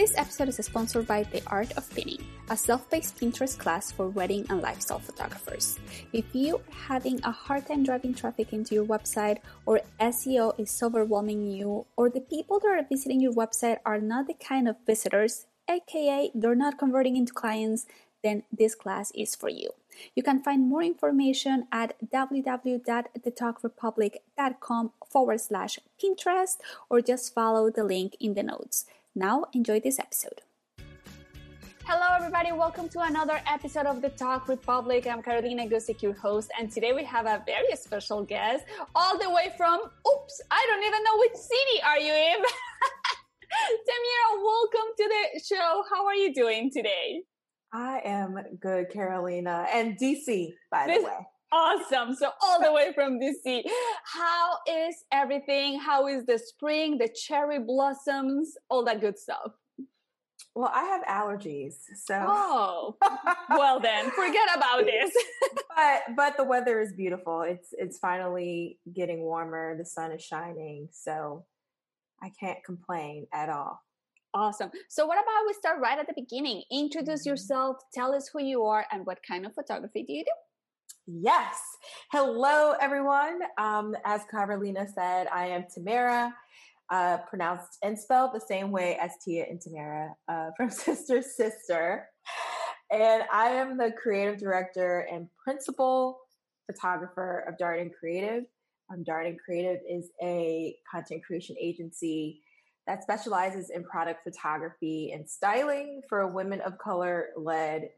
This episode is sponsored by The Art of Pinning, a self-paced Pinterest class for wedding and lifestyle photographers. If you are having a hard time driving traffic into your website or SEO is overwhelming you or the people that are visiting your website are not the kind of visitors, aka they're not converting into clients, then this class is for you. You can find more information at www.thetogrepublic.com forward slash Pinterest or just follow the link in the notes. Now, enjoy this episode. Hello, everybody. Welcome to another episode of the Tog Republic. I'm Carolina Guzik, your host, and today we have a very special guest, all the way from, oops, I don't even know which city are you in. Tamera, welcome to the show. How are you doing today? I am good, Carolina, and DC, by This- the way. Awesome. So all the way from DC. How is everything? How is the spring, the cherry blossoms, all that good stuff? Well, I have allergies, so Oh, well then, forget about this. but but the weather is beautiful. It's it's finally getting warmer. The sun is shining, so I can't complain at all. Awesome. So what about we start right at the beginning? Introduce Mhm. yourself, tell us who you are and what kind of photography do you do? Yes. Hello, everyone. Um, as Carolina said, I am Tamera, uh, pronounced and spelled the same way as Tia and Tamera uh, from Sister Sister. And I am the creative director and principal photographer of Darden Creative. Um, Darden Creative is a content creation agency that specializes in product photography and styling for women of color led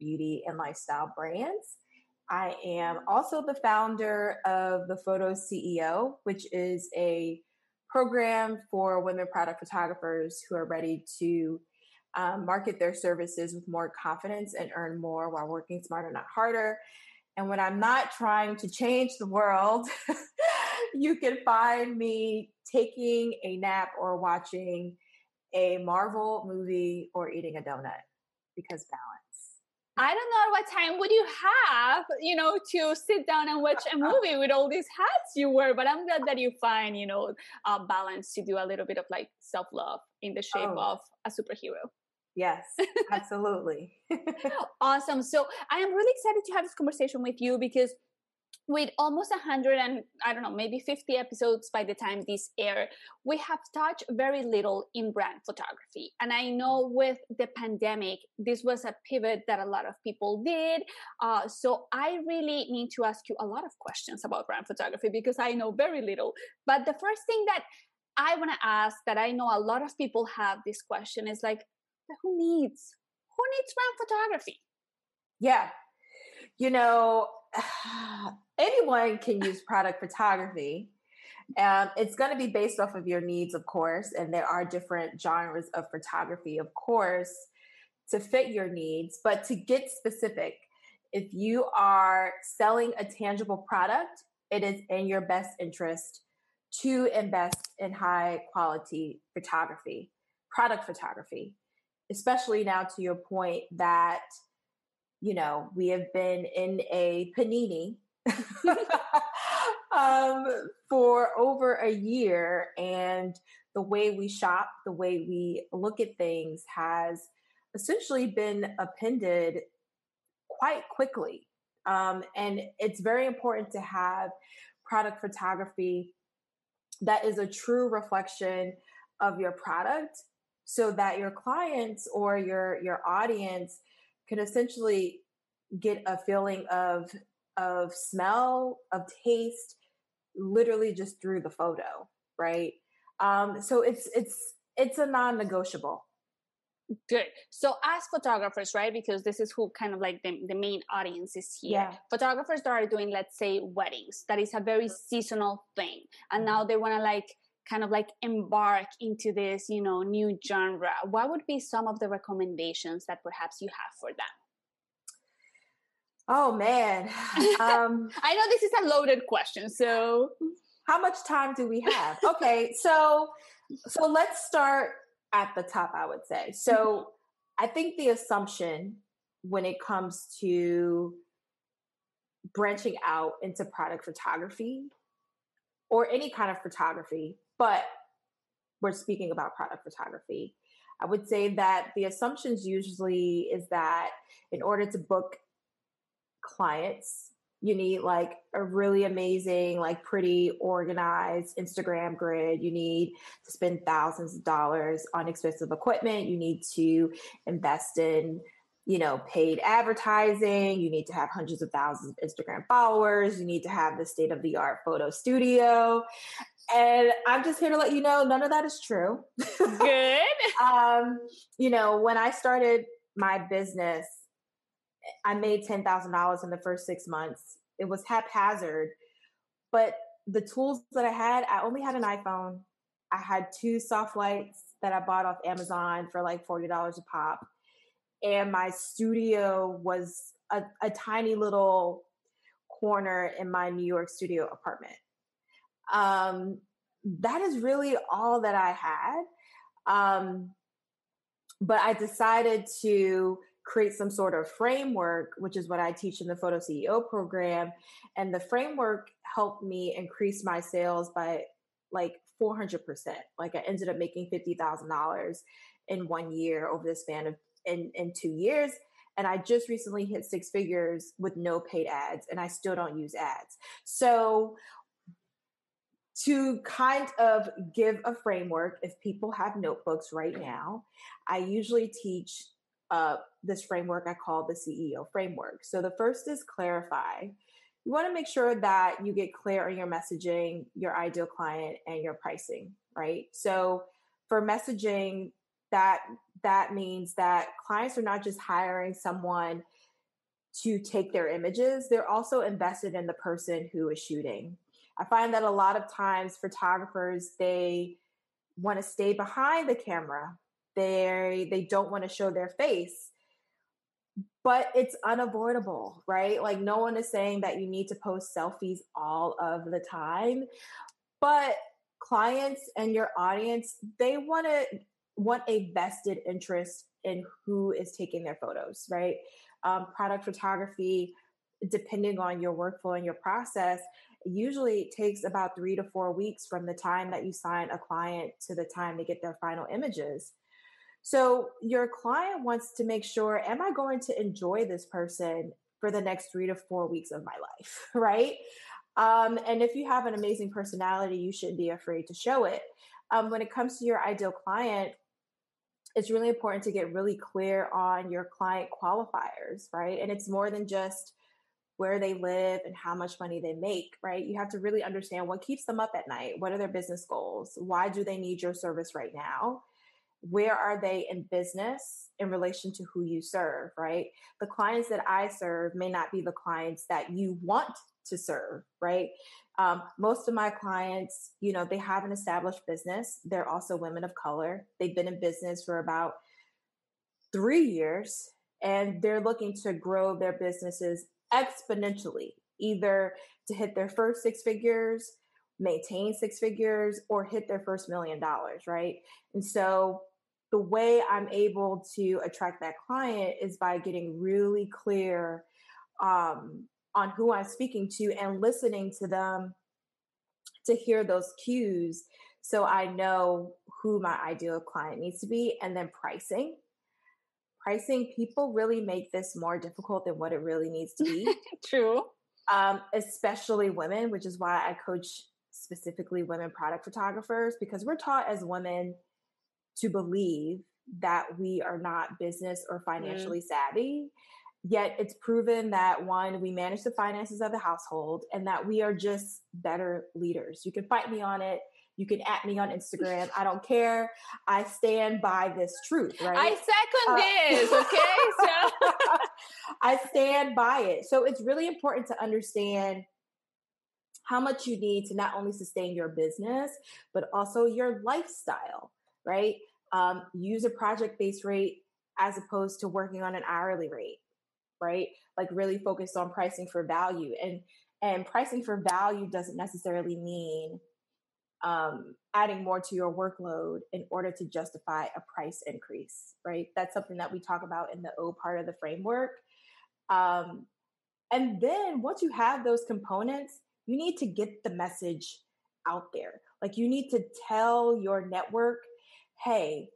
beauty and lifestyle brands. I am also the founder of the Photo CEO, which is a program for women product photographers who are ready to um, market their services with more confidence and earn more while working smarter, not harder. And when I'm not trying to change the world, you can find me taking a nap or watching a Marvel movie or eating a donut because balance. I don't know what time would you have, you know, to sit down and watch a movie with all these hats you wear. But I'm glad that you find, you know, a balance to do a little bit of like self love in the shape Oh. of a superhero. Yes, absolutely. Awesome. So I am really excited to have this conversation with you because with almost 100 and I don't know, maybe 50 episodes by the time this air, we have touched very little in brand photography. And I know with the pandemic, this was a pivot that a lot of people did. Uh, so I really need to ask you a lot of questions about brand photography because I know very little. But the first thing that I want to ask that I know a lot of people have this question is like, who needs who needs brand photography? Yeah. You know, anyone can use product photography. Um, it's going to be based off of your needs, of course, and there are different genres of photography, of course, to fit your needs. But to get specific, if you are selling a tangible product, it is in your best interest to invest in high quality photography, product photography, especially now to your point that you know, we have been in a panini um, for over a year, and the way we shop, the way we look at things has essentially been appended quite quickly. Um, and it's very important to have product photography that is a true reflection of your product so that your clients or your your audience can essentially get a feeling of of smell of taste literally just through the photo right um so it's it's it's a non-negotiable good so as photographers right because this is who kind of like the, the main audience is here yeah. photographers that are doing let's say weddings that is a very seasonal thing and now mm-hmm. they want to like kind of like embark into this you know new genre what would be some of the recommendations that perhaps you have for them? Oh man. Um, i know this is a loaded question so. How much time do we have? Okay so so let's start at the top i would say. So i think the assumption when it comes to branching out into product photography or any kind of photography but we're speaking about product photography. I would say that the assumptions usually is that in order to book clients, you need like a really amazing, like pretty organized Instagram grid. You need to spend thousands of dollars on expensive equipment. You need to invest in you know, paid advertising. You need to have hundreds of thousands of Instagram followers. You need to have the state of the art photo studio. And I'm just here to let you know none of that is true. Good. um, you know, when I started my business, I made $10,000 in the first six months. It was haphazard, but the tools that I had, I only had an iPhone. I had two soft lights that I bought off Amazon for like $40 a pop and my studio was a, a tiny little corner in my New York studio apartment. Um, that is really all that I had. Um, but I decided to create some sort of framework, which is what I teach in the Photo CEO program. And the framework helped me increase my sales by like 400%. Like I ended up making $50,000 in one year over the span of in in two years and I just recently hit six figures with no paid ads, and I still don't use ads. So, to kind of give a framework, if people have notebooks right now, I usually teach uh, this framework I call the CEO framework. So, the first is clarify. You want to make sure that you get clear on your messaging, your ideal client, and your pricing, right? So, for messaging, that that means that clients are not just hiring someone to take their images, they're also invested in the person who is shooting. I find that a lot of times photographers they want to stay behind the camera. They they don't want to show their face. But it's unavoidable, right? Like no one is saying that you need to post selfies all of the time. But clients and your audience, they want to want a vested interest in who is taking their photos, right? Um, product photography, depending on your workflow and your process, usually takes about three to four weeks from the time that you sign a client to the time they get their final images. So your client wants to make sure, am I going to enjoy this person for the next three to four weeks of my life, right? Um, and if you have an amazing personality, you shouldn't be afraid to show it. Um, when it comes to your ideal client, it's really important to get really clear on your client qualifiers, right? And it's more than just where they live and how much money they make, right? You have to really understand what keeps them up at night. What are their business goals? Why do they need your service right now? Where are they in business in relation to who you serve, right? The clients that I serve may not be the clients that you want to serve, right? Um, most of my clients, you know, they have an established business. They're also women of color. They've been in business for about three years and they're looking to grow their businesses exponentially, either to hit their first six figures, maintain six figures, or hit their first million dollars, right? And so the way I'm able to attract that client is by getting really clear um, on who I'm speaking to and listening to them to hear those cues so I know who my ideal client needs to be and then pricing. Pricing, people really make this more difficult than what it really needs to be. True. Um, especially women, which is why I coach specifically women product photographers because we're taught as women to believe that we are not business or mm. financially mm. savvy. Yet it's proven that one, we manage the finances of the household and that we are just better leaders. You can fight me on it. You can at me on Instagram. I don't care. I stand by this truth, right? I second uh, this, okay? So I stand by it. So it's really important to understand how much you need to not only sustain your business, but also your lifestyle, right? Um, use a project based rate as opposed to working on an hourly rate, right? Like really focus on pricing for value. And and pricing for value doesn't necessarily mean um, adding more to your workload in order to justify a price increase, right? That's something that we talk about in the O part of the framework. Um, and then once you have those components, you need to get the message out there. Like you need to tell your network, hey,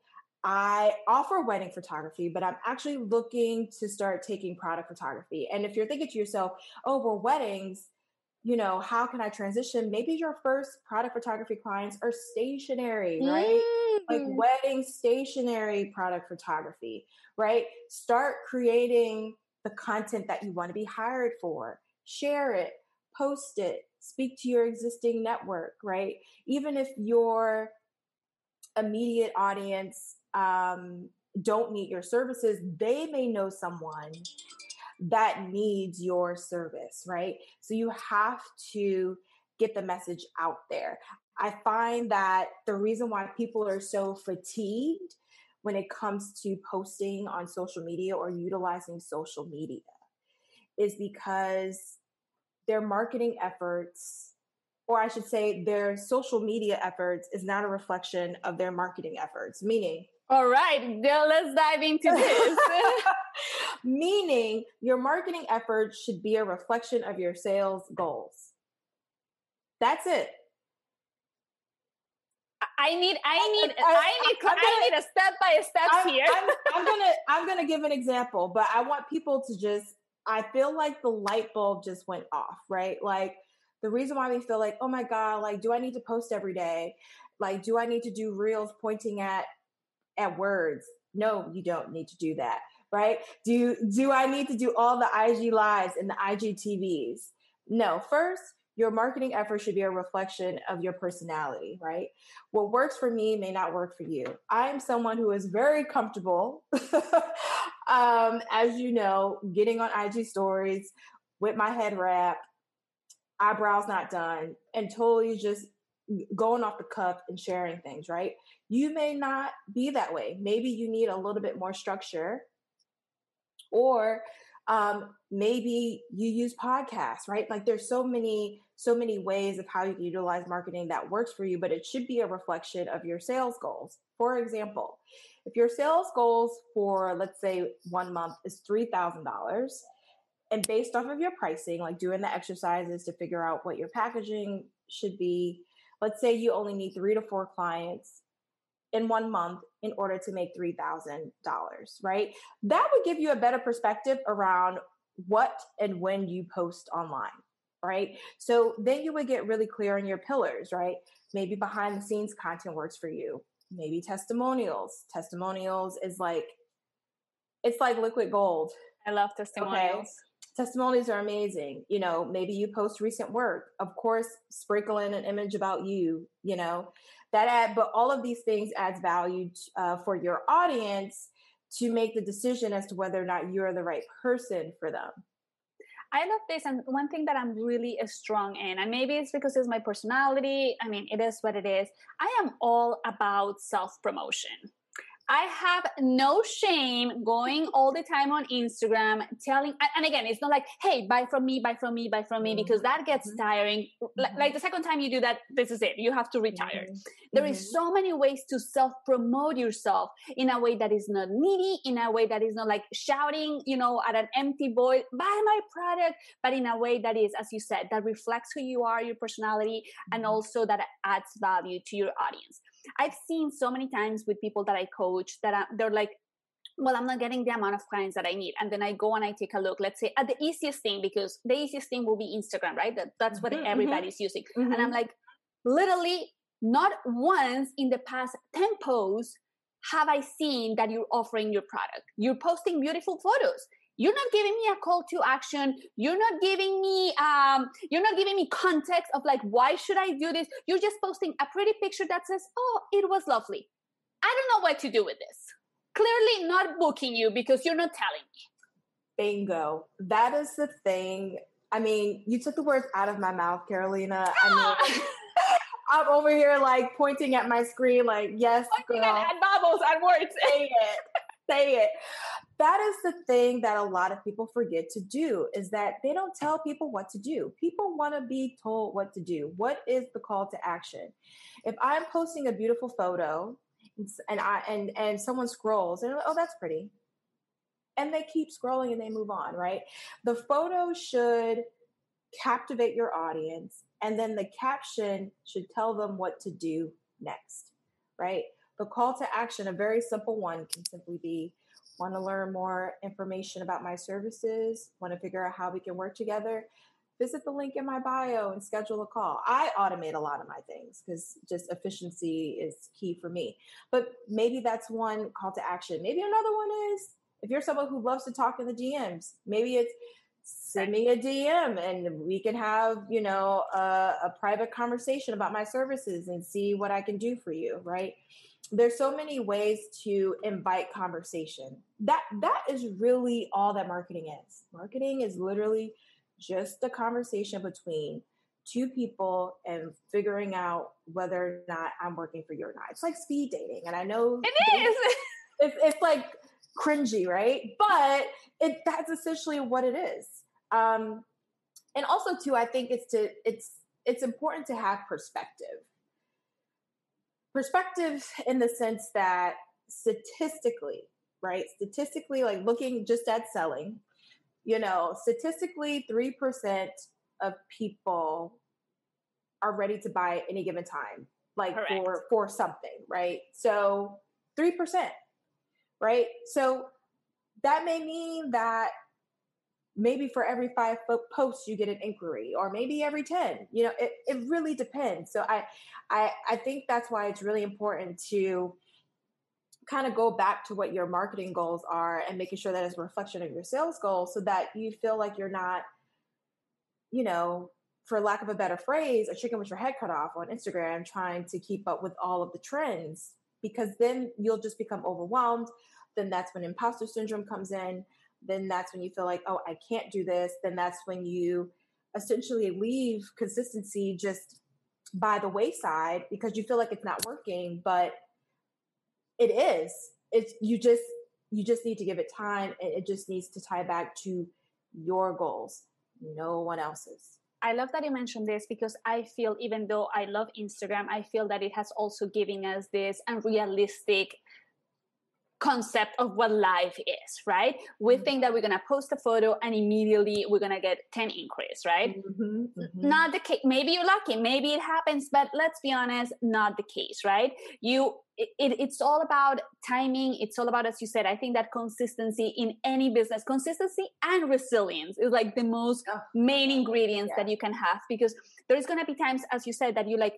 I offer wedding photography, but I'm actually looking to start taking product photography. And if you're thinking to yourself, oh, well, weddings, you know, how can I transition? Maybe your first product photography clients are stationary, right? Mm. Like wedding stationary product photography, right? Start creating the content that you want to be hired for. Share it, post it, speak to your existing network, right? Even if your immediate audience um, don't need your services, they may know someone that needs your service, right? So you have to get the message out there. I find that the reason why people are so fatigued when it comes to posting on social media or utilizing social media is because their marketing efforts or I should say their social media efforts is not a reflection of their marketing efforts, meaning all right, now let's dive into this. Meaning, your marketing efforts should be a reflection of your sales goals. That's it. I need, I need, I, I need, gonna, I need a step by step I'm, here. I'm, I'm gonna, I'm gonna give an example, but I want people to just. I feel like the light bulb just went off, right? Like the reason why we feel like, oh my god, like, do I need to post every day? Like, do I need to do reels pointing at at words? No, you don't need to do that right? Do do I need to do all the IG lives and the IGTVs? No. First, your marketing effort should be a reflection of your personality, right? What works for me may not work for you. I'm someone who is very comfortable, um, as you know, getting on IG stories with my head wrap, eyebrows not done, and totally just going off the cuff and sharing things, right? You may not be that way. Maybe you need a little bit more structure or um, maybe you use podcasts right? Like there's so many so many ways of how you can utilize marketing that works for you but it should be a reflection of your sales goals. For example if your sales goals for let's say one month is $3000 and based off of your pricing like doing the exercises to figure out what your packaging should be let's say you only need three to four clients in one month in order to make $3,000, right? That would give you a better perspective around what and when you post online, right? So then you would get really clear on your pillars, right? Maybe behind the scenes content works for you. Maybe testimonials. Testimonials is like, it's like liquid gold. I love testimonials. Okay? testimonies are amazing. You know, maybe you post recent work. Of course, sprinkle in an image about you, you know, that add, but all of these things adds value uh, for your audience to make the decision as to whether or not you're the right person for them. I love this. And one thing that I'm really strong in, and maybe it's because it's my personality. I mean, it is what it is. I am all about self promotion. I have no shame going all the time on Instagram telling, and again, it's not like, hey, buy from me, buy from me, buy from me, because that gets mm-hmm. tiring. Mm-hmm. Like the second time you do that, this is it. You have to retire. Mm-hmm. There is mm-hmm. so many ways to self promote yourself in a way that is not needy, in a way that is not like shouting, you know, at an empty void, buy my product, but in a way that is, as you said, that reflects who you are, your personality, and mm-hmm. also that adds value to your audience. I've seen so many times with people that I coach that I, they're like, well, I'm not getting the amount of clients that I need. And then I go and I take a look, let's say at the easiest thing, because the easiest thing will be Instagram, right? That, that's what mm-hmm, mm-hmm. everybody's using. Mm-hmm. And I'm like, literally, not once in the past 10 posts have I seen that you're offering your product. You're posting beautiful photos. You're not giving me a call to action. You're not giving me um, you're not giving me context of like why should I do this. You're just posting a pretty picture that says, "Oh, it was lovely." I don't know what to do with this. Clearly not booking you because you're not telling me. Bingo. That is the thing. I mean, you took the words out of my mouth, Carolina. I mean, I'm over here like pointing at my screen, like, yes, pointing girl. At, bubbles and words. Say it. Say it. That is the thing that a lot of people forget to do is that they don't tell people what to do. People want to be told what to do. What is the call to action? If I'm posting a beautiful photo and I and and someone scrolls and oh that's pretty. And they keep scrolling and they move on, right? The photo should captivate your audience and then the caption should tell them what to do next, right? The call to action, a very simple one, can simply be want to learn more information about my services, want to figure out how we can work together, visit the link in my bio and schedule a call. I automate a lot of my things because just efficiency is key for me. But maybe that's one call to action. Maybe another one is if you're someone who loves to talk in the DMs, maybe it's send me a DM and we can have, you know, a, a, private conversation about my services and see what I can do for you, right? There's so many ways to invite conversation. That that is really all that marketing is. Marketing is literally just a conversation between two people and figuring out whether or not I'm working for you or not. It's like speed dating. And I know it is. It's, it's like cringy, right? But it that's essentially what it is. Um, and also too, I think it's to it's it's important to have perspective. Perspective in the sense that statistically, right? Statistically, like looking just at selling, you know, statistically, three percent of people are ready to buy at any given time, like Correct. for for something, right? So three percent, right? So that may mean that maybe for every five posts you get an inquiry or maybe every 10 you know it, it really depends. So I, I i think that's why it's really important to kind of go back to what your marketing goals are and making sure that it's a reflection of your sales goals so that you feel like you're not you know for lack of a better phrase a chicken with your head cut off on instagram trying to keep up with all of the trends because then you'll just become overwhelmed. Then that's when imposter syndrome comes in then that's when you feel like, oh, I can't do this. Then that's when you essentially leave consistency just by the wayside because you feel like it's not working, but it is. It's you just you just need to give it time and it just needs to tie back to your goals, no one else's. I love that you mentioned this because I feel even though I love Instagram, I feel that it has also given us this unrealistic concept of what life is, right? We mm-hmm. think that we're gonna post a photo and immediately we're gonna get 10 inquiries, right? Mm-hmm, mm-hmm. Not the case. Maybe you're lucky, maybe it happens, but let's be honest, not the case, right? You it, it's all about timing. It's all about, as you said, I think that consistency in any business, consistency and resilience is like the most oh, main ingredients yeah. that you can have because there's gonna be times, as you said, that you like,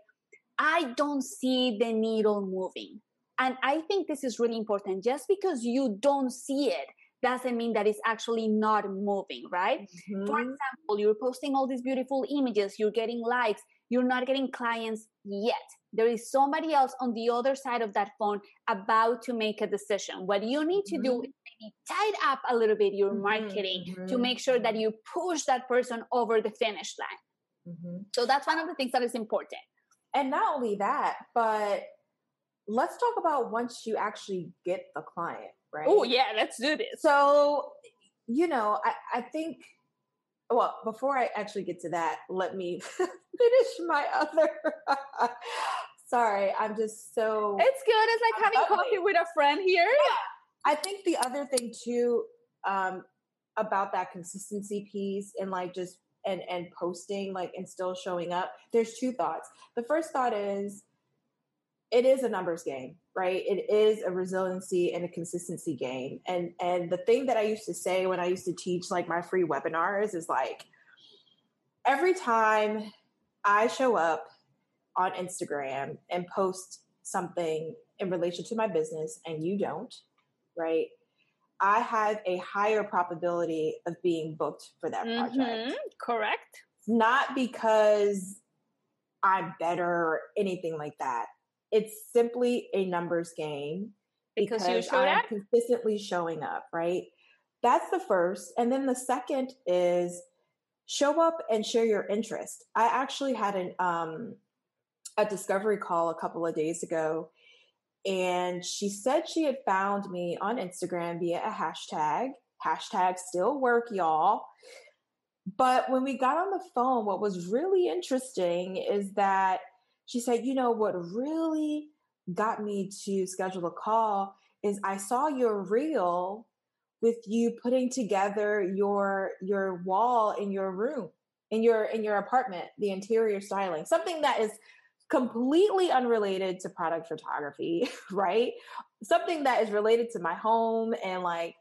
I don't see the needle moving and I think this is really important. Just because you don't see it doesn't mean that it's actually not moving, right? Mm-hmm. For example, you're posting all these beautiful images, you're getting likes, you're not getting clients yet. There is somebody else on the other side of that phone about to make a decision. What you need to mm-hmm. do is maybe tight up a little bit your mm-hmm. marketing mm-hmm. to make sure that you push that person over the finish line. Mm-hmm. So that's one of the things that is important. And not only that, but let's talk about once you actually get the client, right? Oh, yeah, let's do this. So, you know, I, I think, well, before I actually get to that, let me finish my other. Sorry, I'm just so. It's good. It's like I'm having ugly. coffee with a friend here. Yeah. I think the other thing too um, about that consistency piece and like just and and posting like and still showing up. There's two thoughts. The first thought is it is a numbers game, right? It is a resiliency and a consistency game. And and the thing that I used to say when I used to teach like my free webinars is like every time I show up on Instagram and post something in relation to my business and you don't, right? I have a higher probability of being booked for that project. Mm-hmm, correct. Not because I'm better or anything like that. It's simply a numbers game because, because you I'm consistently showing up, right? That's the first. And then the second is show up and share your interest. I actually had an um a discovery call a couple of days ago and she said she had found me on Instagram via a hashtag. Hashtag still work, y'all. But when we got on the phone, what was really interesting is that she said, you know, what really got me to schedule a call is I saw your reel with you putting together your your wall in your room in your in your apartment the interior styling something that is completely unrelated to product photography, right? Something that is related to my home and like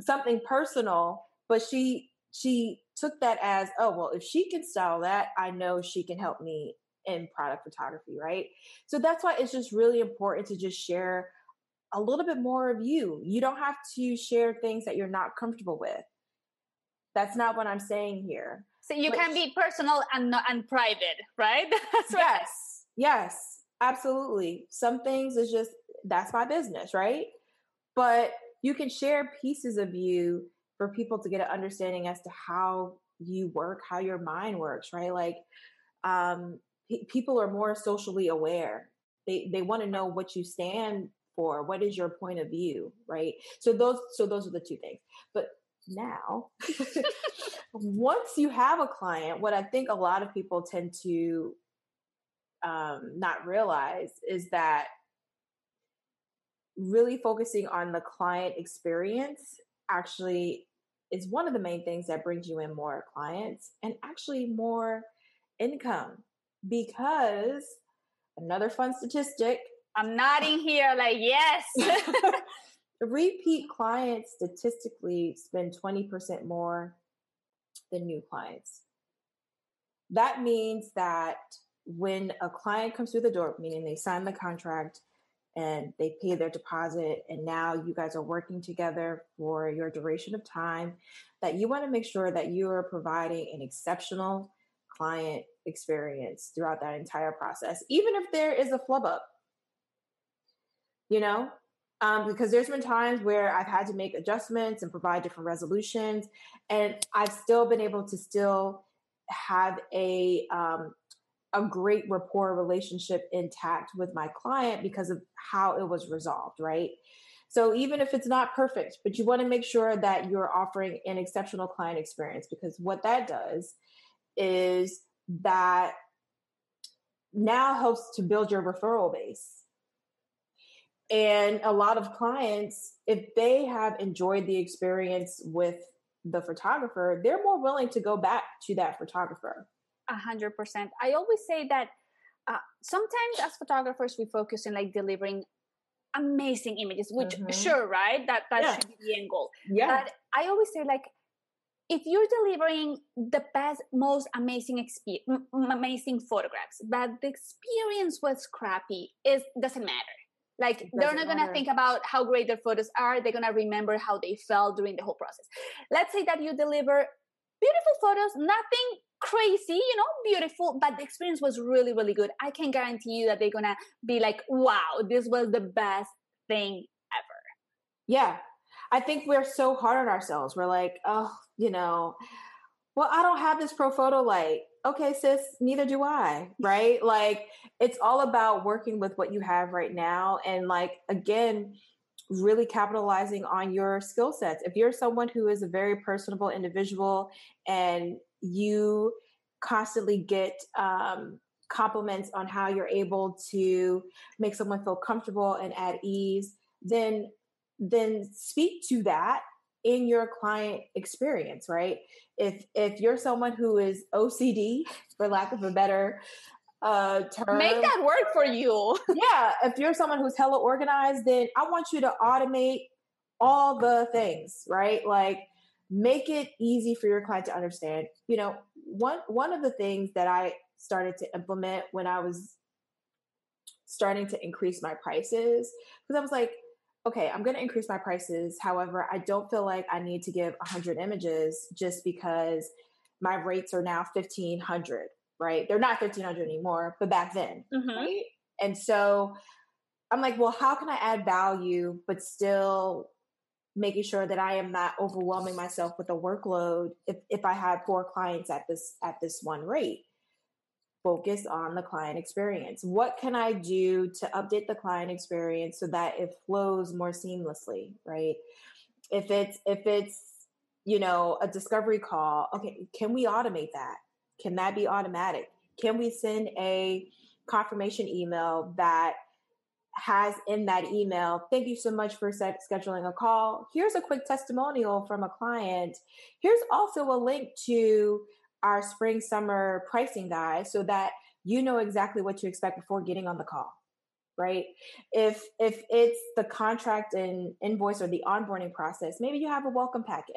something personal, but she she took that as, oh, well, if she can style that, I know she can help me in product photography, right? So that's why it's just really important to just share a little bit more of you. You don't have to share things that you're not comfortable with. That's not what I'm saying here. So you can be personal and and private, right? That's yes, yes, absolutely. Some things is just that's my business, right? But you can share pieces of you for people to get an understanding as to how you work, how your mind works, right? Like, um, people are more socially aware. They they want to know what you stand for. What is your point of view, right? So those so those are the two things. But now once you have a client what i think a lot of people tend to um, not realize is that really focusing on the client experience actually is one of the main things that brings you in more clients and actually more income because another fun statistic i'm nodding here like yes repeat clients statistically spend 20% more than new clients. That means that when a client comes through the door, meaning they sign the contract and they pay their deposit, and now you guys are working together for your duration of time, that you want to make sure that you are providing an exceptional client experience throughout that entire process, even if there is a flub up. You know, um, because there's been times where I've had to make adjustments and provide different resolutions, and I've still been able to still have a um, a great rapport relationship intact with my client because of how it was resolved, right? So even if it's not perfect, but you want to make sure that you're offering an exceptional client experience because what that does is that now helps to build your referral base and a lot of clients, if they have enjoyed the experience with the photographer, they're more willing to go back to that photographer. A hundred percent. I always say that uh, sometimes as photographers, we focus on like delivering amazing images, which mm-hmm. sure, right? That that yeah. should be the end goal. Yeah. But I always say like if you're delivering the best, most amazing experience, amazing photographs, but the experience was crappy, it doesn't matter. Like they're not going to think about how great their photos are they're going to remember how they felt during the whole process. Let's say that you deliver beautiful photos nothing crazy you know beautiful but the experience was really really good. I can guarantee you that they're going to be like wow this was the best thing ever. Yeah. I think we're so hard on ourselves. We're like oh you know well i don't have this Profoto light okay, sis, neither do I, right? like it's all about working with what you have right now. And like, again, really capitalizing on your skill sets. If you're someone who is a very personable individual and you constantly get um, compliments on how you're able to make someone feel comfortable and at ease, then then speak to that in your client experience, right? If if you're someone who is OCD, for lack of a better uh term. Make that work for you. yeah, if you're someone who's hella organized, then I want you to automate all the things, right? Like make it easy for your client to understand. You know, one one of the things that I started to implement when I was starting to increase my prices because I was like, okay, I'm going to increase my prices. However, I don't feel like I need to give 100 images just because my rates are now 1500, right? They're not 1500 anymore, but back then, mm-hmm. right? And so I'm like, well, how can I add value but still making sure that I am not overwhelming myself with a workload if, if I have four clients at this at this one rate? Focus on the client experience. What can I do to update the client experience so that it flows more seamlessly, right? If it's if it's you know a discovery call, okay, can we automate that? Can that be automatic? Can we send a confirmation email that has in that email, thank you so much for set, scheduling a call. Here's a quick testimonial from a client. Here's also a link to our spring summer pricing guide so that you know exactly what to expect before getting on the call right? If if it's the contract and invoice or the onboarding process maybe you have a welcome packet.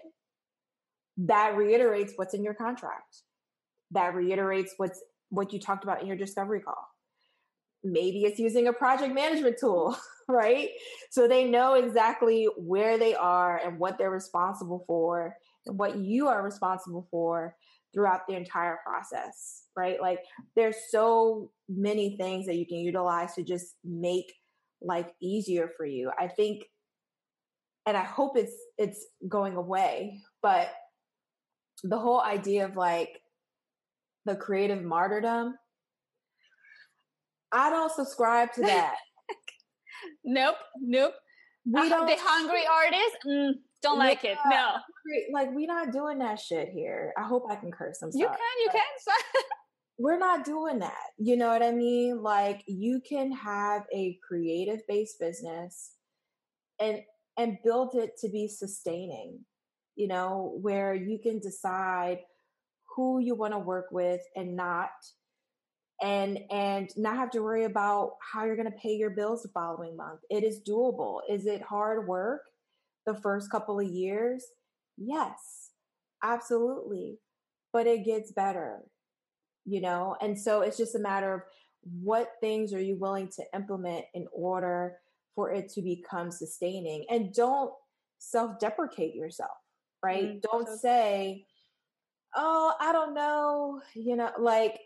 That reiterates what's in your contract. That reiterates what's what you talked about in your discovery call. Maybe it's using a project management tool, right? So they know exactly where they are and what they're responsible for and what you are responsible for throughout the entire process, right? Like there's so many things that you can utilize to just make life easier for you. I think and I hope it's it's going away, but the whole idea of like the creative martyrdom I don't subscribe to that. nope, nope. We uh, don't. The hungry artist, mm, don't yeah, like it. No, like we're not doing that shit here. I hope I can curse. I'm sorry. You can, you can. we're not doing that. You know what I mean? Like you can have a creative based business and and build it to be sustaining. You know, where you can decide who you want to work with and not and and not have to worry about how you're going to pay your bills the following month. It is doable. Is it hard work the first couple of years? Yes, absolutely. But it gets better, you know? And so it's just a matter of what things are you willing to implement in order for it to become sustaining and don't self-deprecate yourself, right? Mm-hmm. Don't say, "Oh, I don't know," you know, like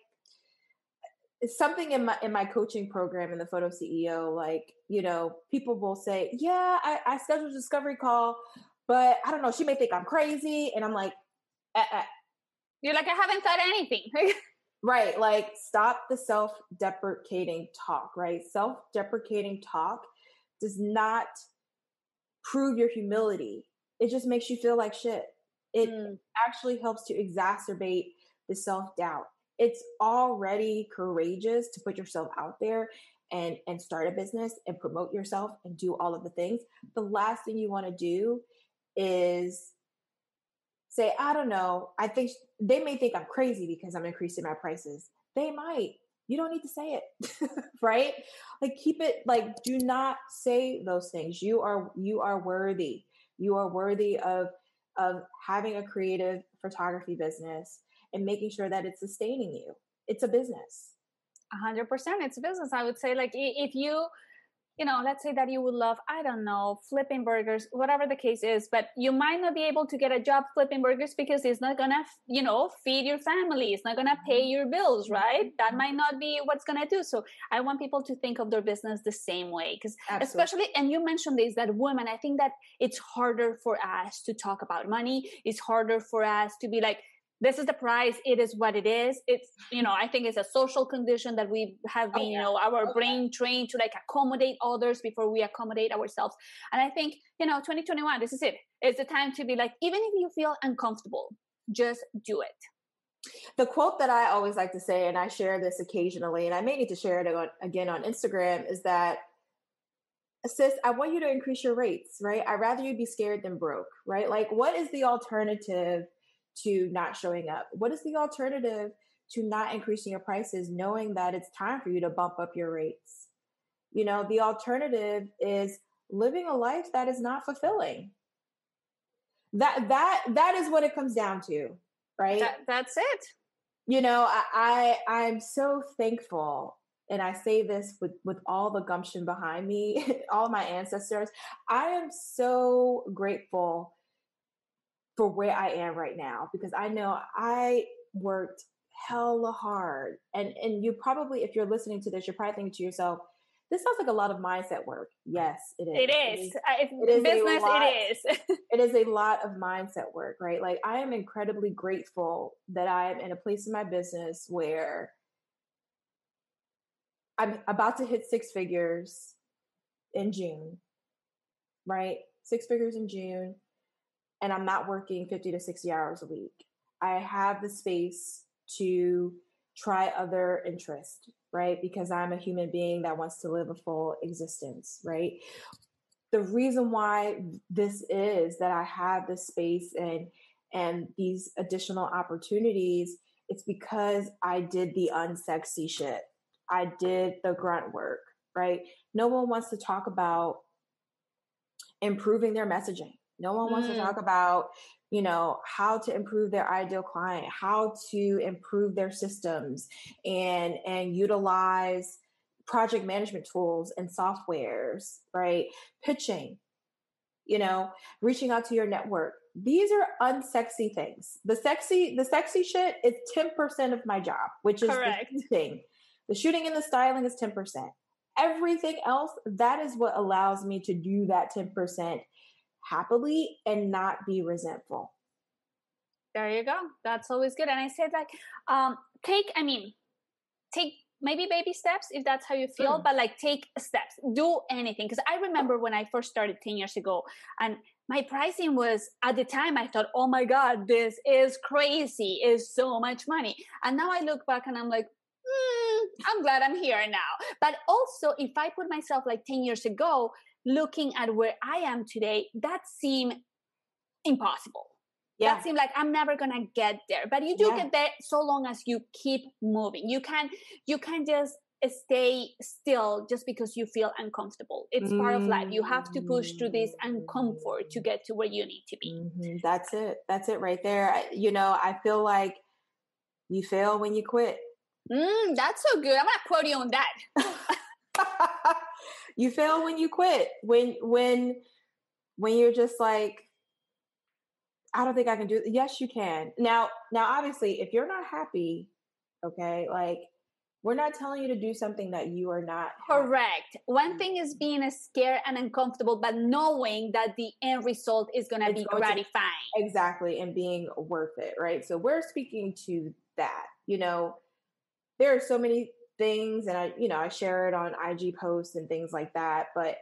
it's something in my in my coaching program in the photo ceo like you know people will say yeah i, I scheduled a discovery call but i don't know she may think i'm crazy and i'm like eh, eh. you're like i haven't said anything. Right like stop the self-deprecating talk right? Self-deprecating talk does not prove your humility. It just makes you feel like shit. It mm. actually helps to exacerbate the self-doubt it's already courageous to put yourself out there and and start a business and promote yourself and do all of the things. The last thing you want to do is say i don't know. I think they may think i'm crazy because i'm increasing my prices. They might. You don't need to say it right? Like keep it like do not say those things. You are you are worthy. You are worthy of of having a creative photography business and making sure that it's sustaining you. It's a business. A hundred percent, it's a business. I would say, like, if you, you know, let's say that you would love, I don't know, flipping burgers, whatever the case is, but you might not be able to get a job flipping burgers because it's not gonna, you know, feed your family. It's not gonna pay your bills, right? That mm-hmm. might not be what's gonna do. So I want people to think of their business the same way, because especially, and you mentioned this that women, I think that it's harder for us to talk about money. It's harder for us to be like, this is the price it is what it is. It's you know i think it's a social condition that we have oh, been oh, yeah. you know our okay. brain trained to like accommodate others before we accommodate ourselves. And i think you know 2021 this is it. It's the time to be like even if you feel uncomfortable just do it. The quote that i always like to say and i share this occasionally and i may need to share it on, again on instagram is that sis i want you to increase your rates right? I'd rather you be scared than broke right? Like what is the alternative to not showing up? What is the alternative to not increasing your prices, knowing that it's time for you to bump up your rates. You know, the alternative is living a life that is not fulfilling. That that that is what it comes down to, right? That, that's it. You know, I, I I'm so thankful and I say this with with all the gumption behind me, all my ancestors. I am so grateful for where I am right now because I know I worked hella hard. And and you probably, if you're listening to this, you're probably thinking to yourself, this sounds like a lot of mindset work. Yes, it is. It is. It is, it is business. Lot, it is. it is a lot of mindset work, right? Like I am incredibly grateful that I am in a place in my business where I'm about to hit six figures in June, right? Six figures in June, and I'm not working 50 to 60 hours a week. I have the space to try other interests, right? Because I'm a human being that wants to live a full existence, right? The reason why this is that I have this space and and these additional opportunities, it's because I did the unsexy shit. I did the grunt work, right? No one wants to talk about improving their messaging. No one wants mm. to talk about you know how to improve their ideal client how to improve their systems and and utilize project management tools and softwares right? Pitching you know reaching out to your network. These are unsexy things. The sexy the sexy shit is 10% of my job which is Correct. the shooting. The shooting and the styling is 10% everything else that is what allows me to do that 10% happily and not be resentful. There you go. That's always good. And I said like, um, take, I mean, take maybe baby steps if that's how you feel, mm. but like take steps, do anything. Cause I remember when I first started 10 years ago and my pricing was at the time I thought, oh my God, this is crazy, is so much money. And now I look back and I'm like, mm, I'm glad I'm here now. But also, if I put myself like 10 years ago, looking at where I am today, that seemed impossible. Yeah. That seemed like I'm never gonna get there. But you do yeah. get there so long as you keep moving. You can you can just stay still just because you feel uncomfortable. It's mm-hmm. part of life. You have to push through this uncomfort to get to where you need to be. Mm-hmm. That's it. That's it right there. You know, I feel like you fail when you quit. Mm, that's so good. I'm gonna quote you on that. you fail when you quit. When when when you're just like, I don't think I can do it. Yes, you can. Now, now obviously, if you're not happy, okay, like we're not telling you to do something that you are not correct. Happy. One mm-hmm. thing is being scared and uncomfortable, but knowing that the end result is going to be gratifying. To, exactly, and being worth it, right? So we're speaking to that. You know, there are so many things and I, you know, I share it on IG posts and things like that. But,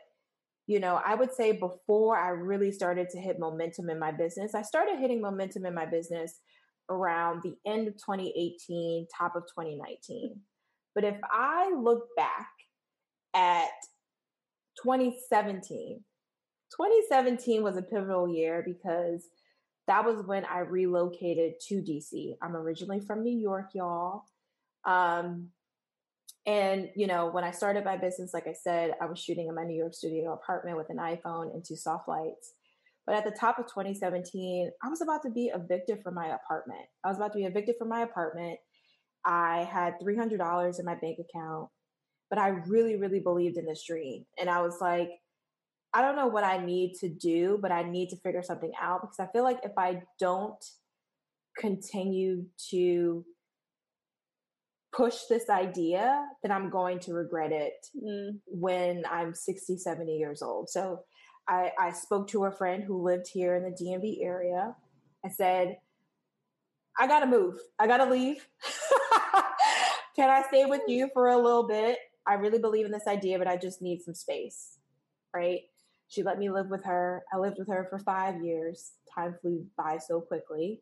you know, I would say before I really started to hit momentum in my business, I started hitting momentum in my business around the end of 2018, top of 2019. But if I look back at 2017, 2017 was a pivotal year because that was when I relocated to DC. I'm originally from New York, y'all. Um, and, you know, when I started my business, like I said, I was shooting in my New York studio apartment with an iPhone and two soft lights. But at the top of 2017, I was about to be evicted from my apartment. I was about to be evicted from my apartment. I had $300 in my bank account, but I really, really believed in this dream. And I was like, I don't know what I need to do, but I need to figure something out because I feel like if I don't continue to push this idea, then I'm going to regret it mm. when I'm 60, 70 years old. So I, I spoke to a friend who lived here in the DMV area. I said, I gotta move. I gotta leave. Can I stay with you for a little bit? I really believe in this idea, but I just need some space. Right? She let me live with her. I lived with her for five years. Time flew by so quickly.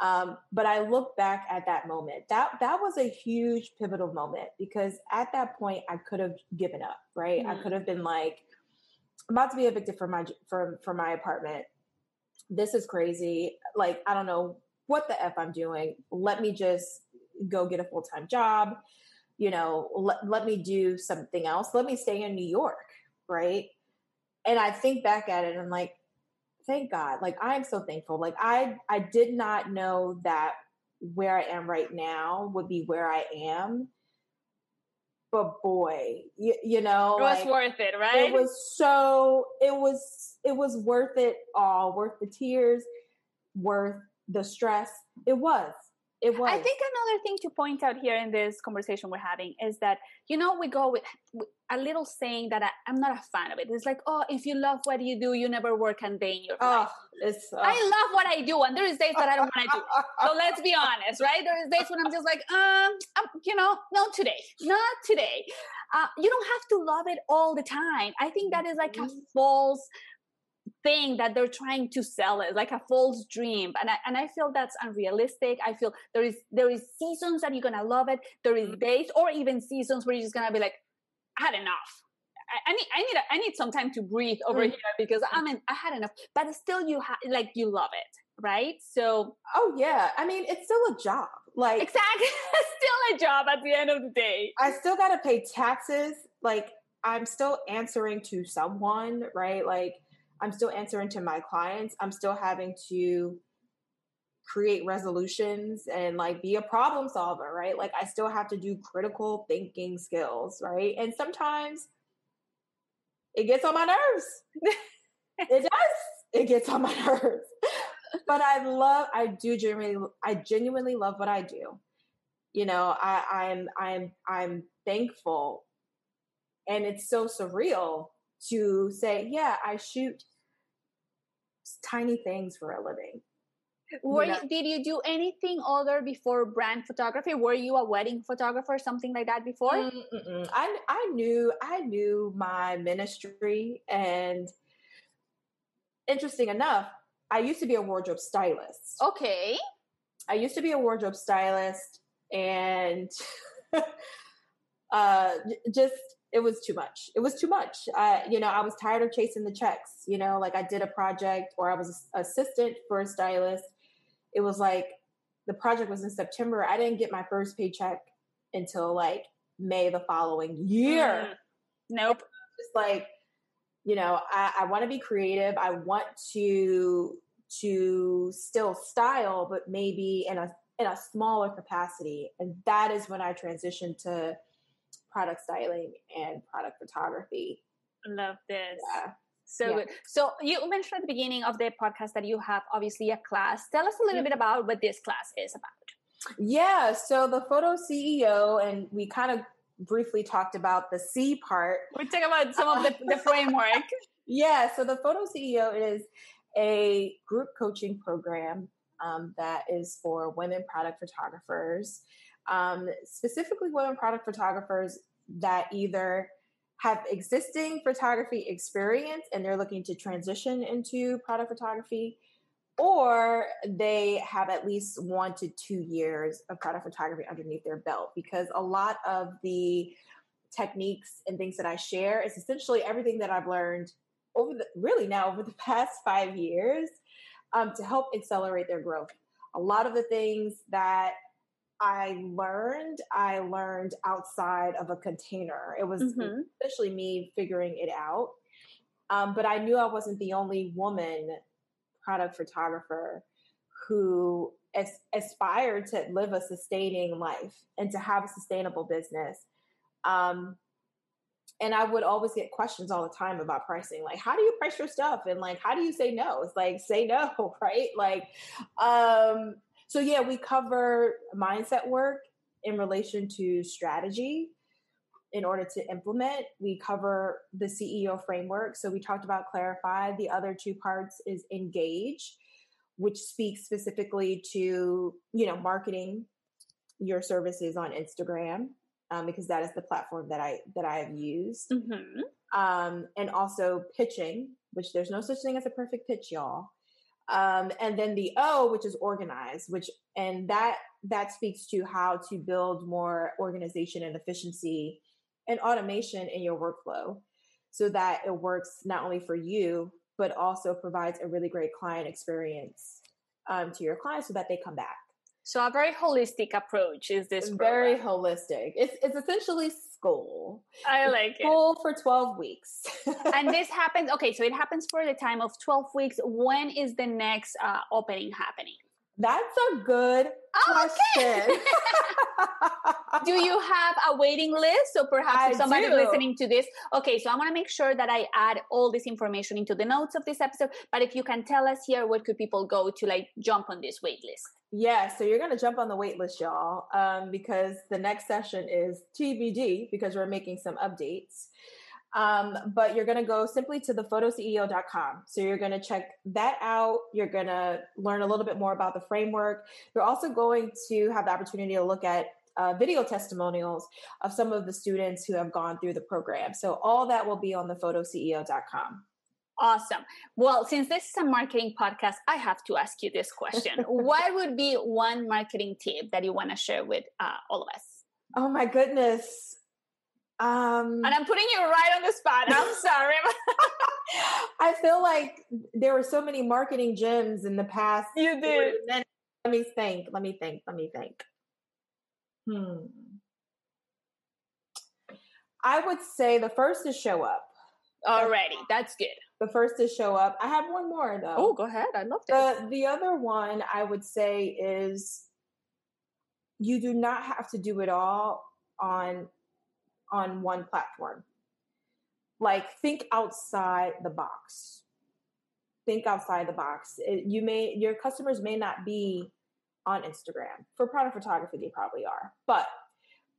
Um, but I look back at that moment. That that was a huge pivotal moment because at that point I could have given up. Right? Mm-hmm. I could have been like, I'm about to be evicted from my from from my apartment. This is crazy. Like I don't know what the f I'm doing. Let me just go get a full time job. You know, let, let me do something else. Let me stay in New York. Right. And I think back at it and I'm like, thank God. Like, I'm so thankful. Like, I, I did not know that where I am right now would be where I am but boy, you, you know, it was like, worth it, right? It was so it was it was worth it all, worth the tears, worth the stress. It was. It was. I think another thing to point out here in this conversation we're having is that you know we go with, with a little saying that I, am not a fan of it. It's like, oh, if you love what you do, you never work a day in your life. It's, uh, I love what I do, and there is days that I don't want to do. so let's be honest, right? There is days when I'm just like, um, I'm, you know, not today, not today. Uh, you don't have to love it all the time. I think that is like a mm-hmm. false thing that they're trying to sell it like a false dream. And I, and I feel that's unrealistic. I feel there is there is seasons that you're gonna love it. There is mm-hmm. days or even seasons where you're just gonna be like i had enough. I, I need i need a, I need some time to breathe over mm-hmm. here because i mean i had enough. But still you have like you love it right? So oh yeah. I mean it's still a job. Like exactly. Still a job at the end of the day. I still gotta pay taxes. Like i'm still answering to someone right? Like I'm still answering to my clients. I'm still having to create resolutions and like be a problem solver, right? Like I still have to do critical thinking skills, right? And sometimes it gets on my nerves. it does. It gets on my nerves. but I love I do genuinely I genuinely love what I do. You know, I, I'm I'm I'm thankful and it's so surreal to say, yeah, I shoot tiny things for a living. Were you know? did you do anything other before brand photography? Were you a wedding photographer, something like that before? I I knew I knew my ministry, and interesting enough, I used to be a wardrobe stylist. Okay, I used to be a wardrobe stylist, and uh, just it was too much. It was too much. I, you know, I was tired of chasing the checks. You know, like I did a project or I was assistant for a stylist. It was like the project was in September. I didn't get my first paycheck until like May the following year. Mm. Nope. Just like, you know, I, I want to be creative. I want to to still style, but maybe in a in a smaller capacity. And that is when I transitioned to product styling and product photography. Love this. Yeah. So yeah. good. So you mentioned at the beginning of the podcast that you have obviously a class. Tell us a little bit about what this class is about. Yeah. So the photo CEO, and we kind of briefly talked about the C part. We talk about some of the, the framework. yeah. So the photo CEO is a group coaching program um, that is for women product photographers um, specifically women product photographers that either have existing photography experience and they're looking to transition into product photography, or they have at least one to two years of product photography underneath their belt. Because a lot of the techniques and things that I share is essentially everything that I've learned over the really now over the past five years um, to help accelerate their growth. A lot of the things that I learned, I learned outside of a container. It was mm-hmm. especially me figuring it out. Um, but I knew I wasn't the only woman product photographer who as- aspired to live a sustaining life and to have a sustainable business. Um, and I would always get questions all the time about pricing. Like, how do you price your stuff? And like, how do you say no? It's like, say no, right? Like, um, so, yeah, we cover mindset work in relation to strategy in order to implement. We cover the CEO framework. So, we talked about clarify. The other two parts is engage, which speaks specifically to, you know, marketing your services on Instagram. Um, because that is the platform that I that I have used, mm-hmm. um, and also pitching, which there's no such thing as a perfect pitch, y'all. Um, and then the O, which is organized, which and that that speaks to how to build more organization and efficiency and automation in your workflow, so that it works not only for you but also provides a really great client experience um, to your clients, so that they come back. So a very holistic approach is this very program. holistic. It's it's essentially school. I like it. School for 12 weeks. and this happens okay so it happens for the time of 12 weeks when is the next uh, opening happening That's a good Oh, okay. question. do you have a waiting list so perhaps if do. listening to this okay so i want to make sure that i add all this information into the notes of this episode but if you can tell us here where could people go to like jump on this wait list Yeah, so you're gonna jump on the wait list, y'all, um, because the next session is TBD because we're making some updates. Um, but you're gonna go simply to thefotoceo.com. So you're gonna check that out. You're gonna learn a little bit more about the framework. You're also going to have the opportunity to look at uh, video testimonials of some of the students who have gone through the program. So all that will be on thefotoceo.com. awesome well since this is a marketing podcast i have to ask you this question what would be one marketing tip that you want to share with uh, all of us Oh my goodness. Um, and i'm putting you right on the spot i'm sorry I feel like there were so many marketing gems in the past. You did. Let me think. Let me think. Let me think. Hmm. I would say the first is show up. already that's good The first is show up. I have one more though. oh go ahead i love this The the other one I would say is you do not have to do it all on on one platform. Like think outside the box. Think outside the box. It- you may your customers may not be on Instagram. For product photography they probably are. But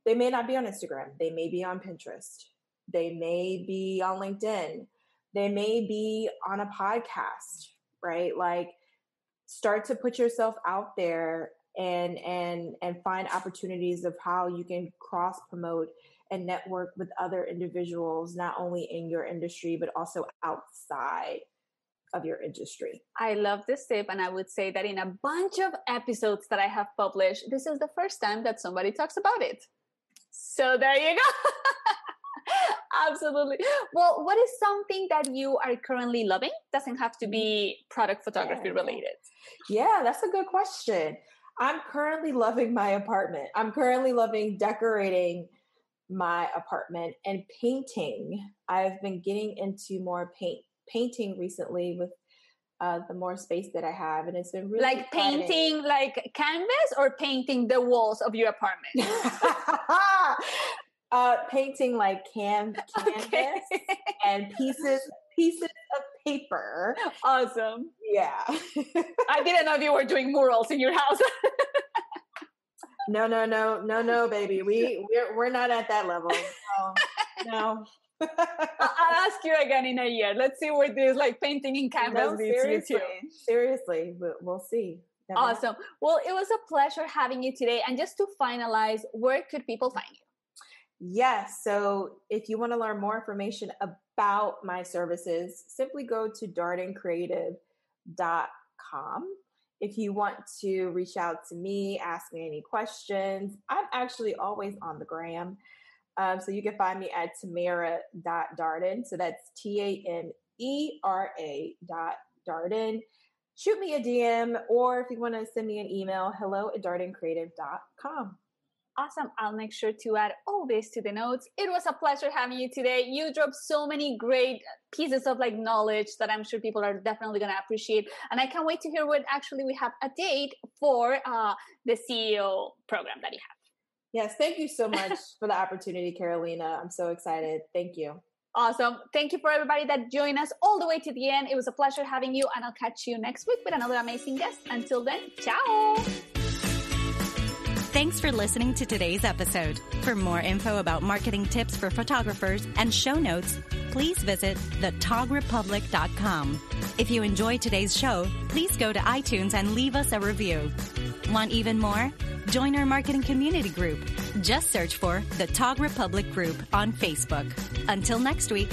they may not be on Instagram. They may be on Pinterest. They may be on LinkedIn. They may be on a podcast, right? Like start to put yourself out there and and and find opportunities of how you can cross promote and network with other individuals not only in your industry but also outside of your industry. I love this tip, and I would say that in a bunch of episodes that I have published, this is the first time that somebody talks about it. So there you go. Absolutely. Well, what is something that you are currently loving? Doesn't have to be product photography Yeah. related. Yeah, that's a good question. I'm currently loving my apartment. I'm currently loving decorating my apartment and painting. I've been getting into more paint painting recently with uh, the more space that I have, and it's been really Like exciting. painting like canvas or painting the walls of your apartment? uh, painting like can canvas Okay. and pieces pieces of paper. awesome. Yeah. I didn't know if you were doing murals in your house. No, no, no, no, no, baby. We we're we're not at that level. No. no. I'll ask you again in a year. Let's see where this like painting in canvas no, leads you seriously, seriously, we'll, we'll see. Never. Awesome. Well, it was a pleasure having you today. And just to finalize, where could people find you? Yes. So if you want to learn more information about my services, simply go to dardencreative.com. If you want to reach out to me, ask me any questions, I'm actually always on the gram. Um, so you can find me at tamera.darden. So that's T A M E R A dot Darden. Shoot me a DM, or if you want to send me an email, hello at dardencreative.com. Awesome. I'll make sure to add all this to the notes. It was a pleasure having you today. You dropped so many great pieces of like knowledge that I'm sure people are definitely going to appreciate. And I can't wait to hear what actually we have a date for uh, the CEO program that you have. Yes, thank you so much for the opportunity, Carolina. I'm so excited. Thank you. Awesome. Thank you for everybody that joined us all the way to the end. It was a pleasure having you, and I'll catch you next week with another amazing guest. Until then, ciao. Thanks for listening to today's episode. For more info about marketing tips for photographers and show notes, please visit thetogrepublic.com. If you enjoyed today's show, please go to iTunes and leave us a review. Want even more? Join our marketing community group. Just search for the Tog Republic Group on Facebook. Until next week.